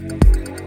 walking fearless,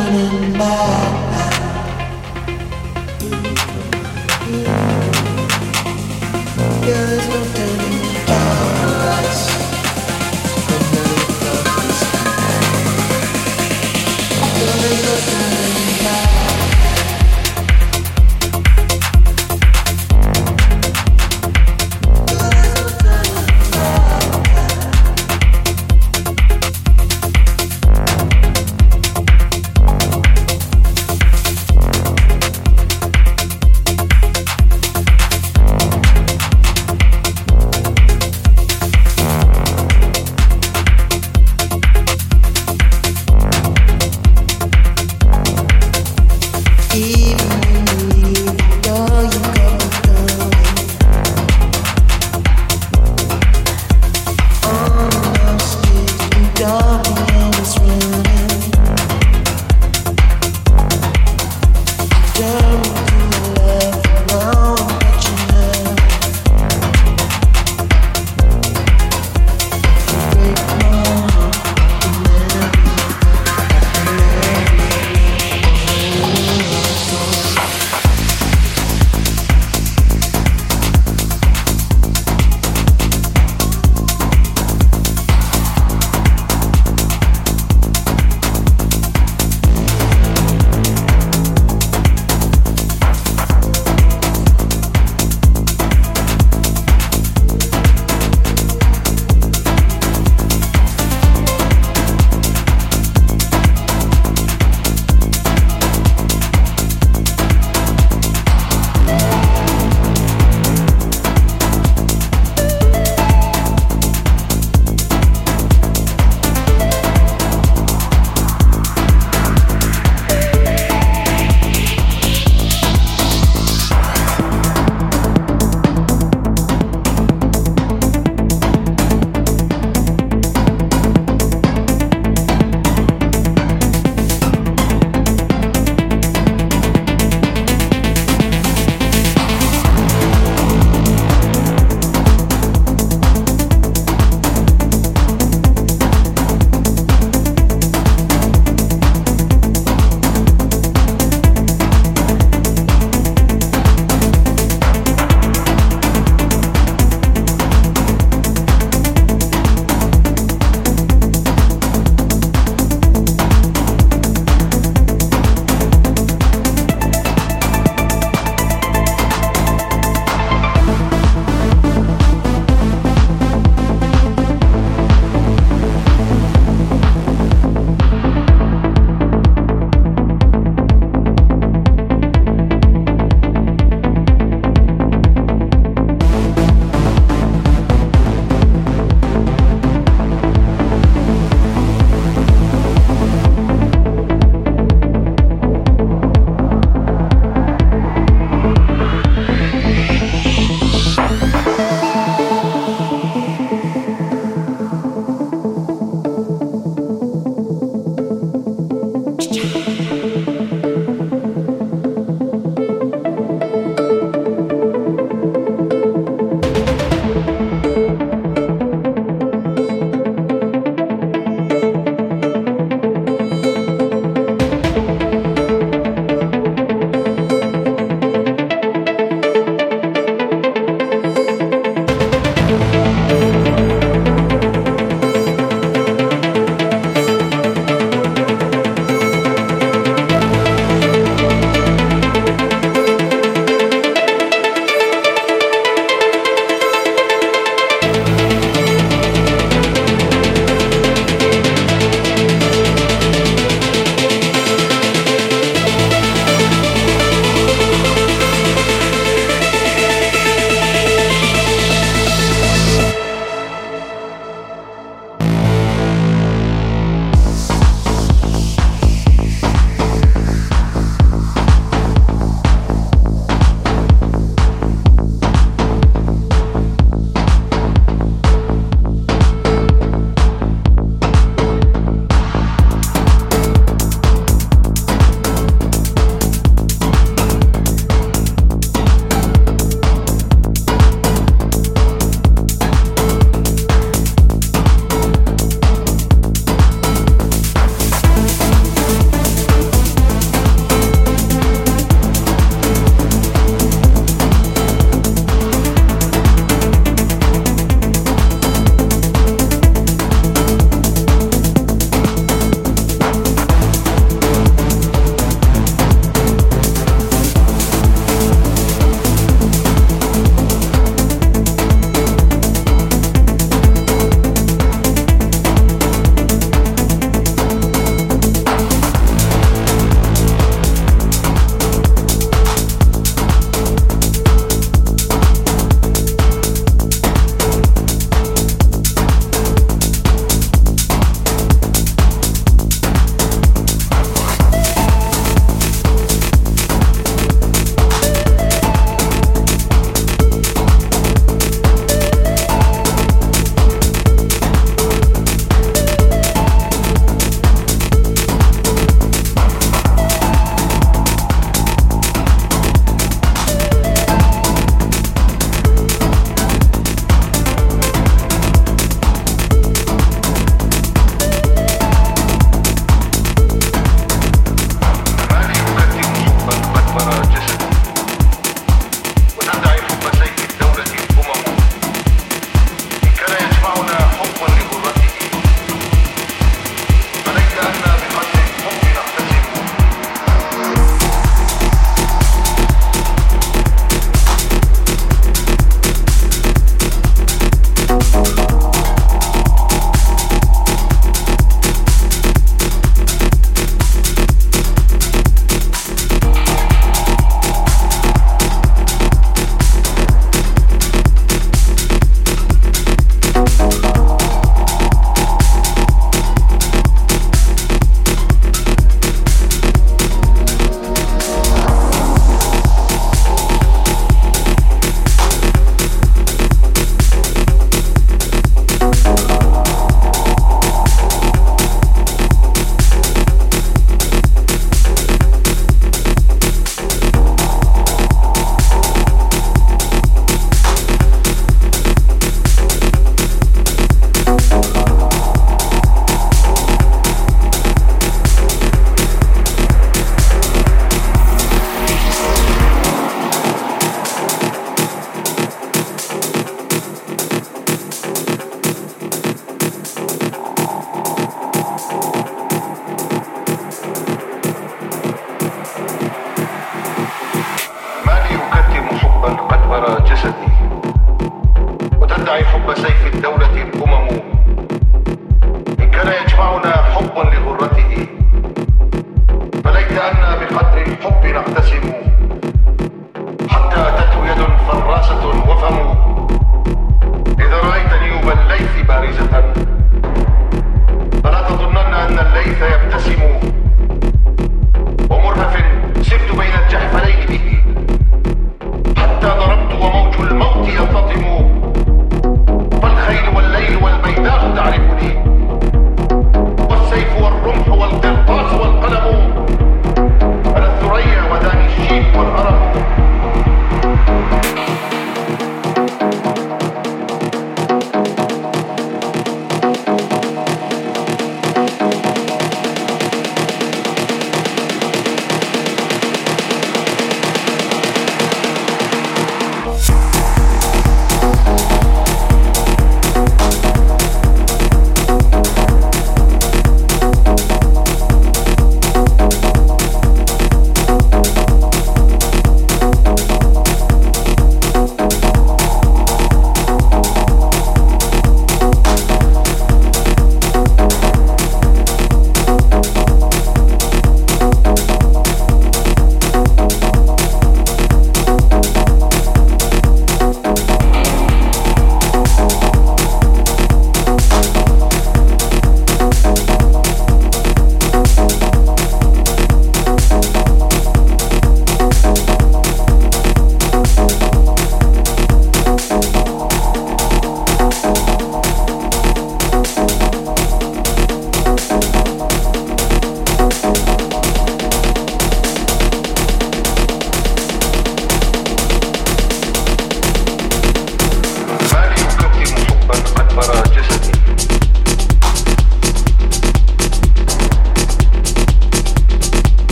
running back.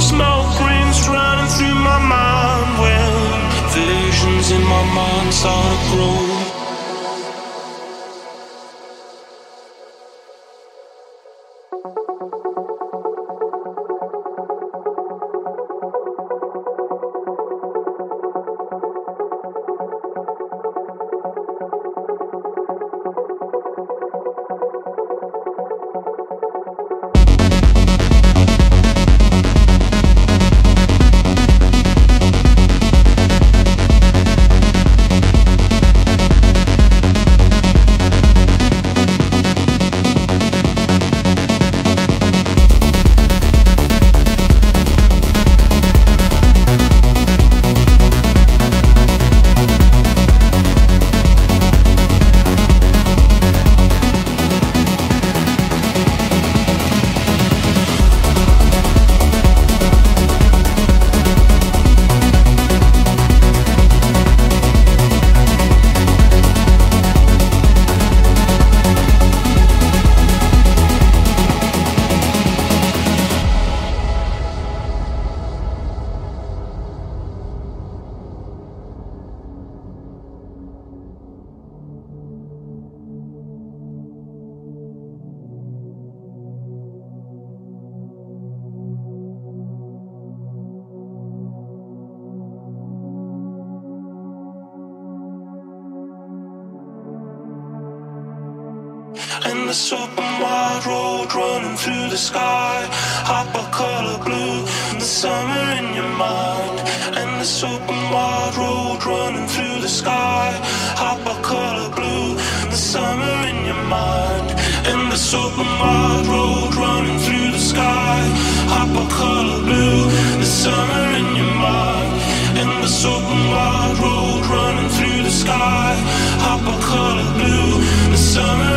Smoke rings running through my mind. Well, visions in my mind start to grow. Summer in your mind, and this open wide road running through the sky. Hop a color blue, the summer in your mind, and this open wide road running through the sky. Hop a color blue, the summer in your mind, and this open wide road running through the sky. Hop a color blue, the summer